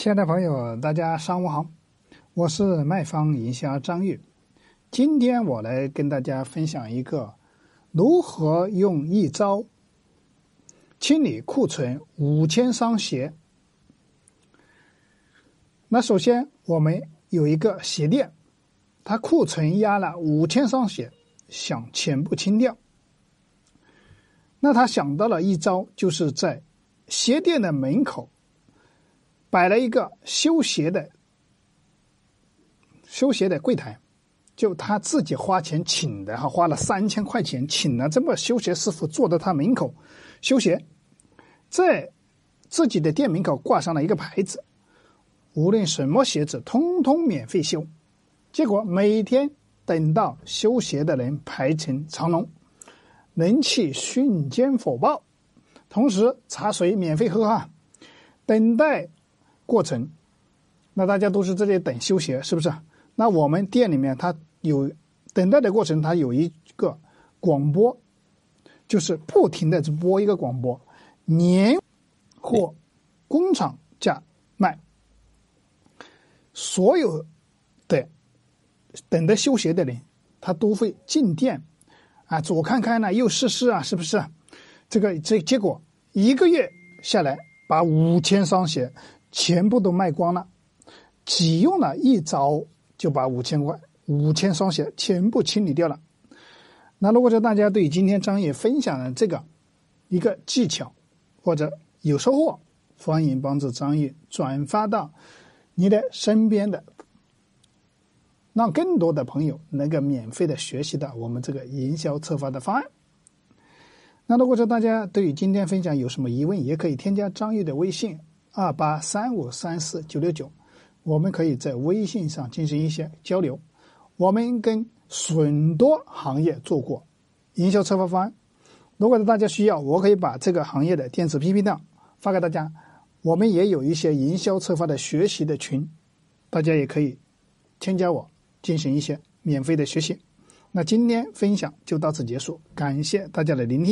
亲爱的朋友，大家上午好，我是卖方营销张玉。今天我来跟大家分享一个如何用一招清理库存五千双鞋。那首先我们有一个鞋店，他库存压了五千双鞋，想全部清掉。那他想到了一招，就是在鞋店的门口。摆了一个修鞋的修鞋的柜台，就他自己花钱请的哈，花了三千块钱请了这么修鞋师傅坐在他门口修鞋，在自己的店门口挂上了一个牌子，无论什么鞋子通通免费修。结果每天等到修鞋的人排成长龙，人气瞬间火爆，同时茶水免费喝哈，等待。过程，那大家都是在这里等修鞋，是不是？那我们店里面它有等待的过程，它有一个广播，就是不停的播一个广播，年货工厂价卖，所有的等待修鞋的人，他都会进店啊，左看看呢，右试试啊，是不是？这个这结果一个月下来，把五千双鞋。全部都卖光了，只用了一招就把五千块、五千双鞋全部清理掉了。那如果说大家对今天张毅分享的这个一个技巧或者有收获，欢迎帮助张毅转发到你的身边的，让更多的朋友能够免费的学习到我们这个营销策划的方案。那如果说大家对于今天分享有什么疑问，也可以添加张毅的微信。二八三五三四九六九，我们可以在微信上进行一些交流。我们跟很多行业做过营销策划方案，如果是大家需要，我可以把这个行业的电子 PPT 档发给大家。我们也有一些营销策划的学习的群，大家也可以添加我进行一些免费的学习。那今天分享就到此结束，感谢大家的聆听。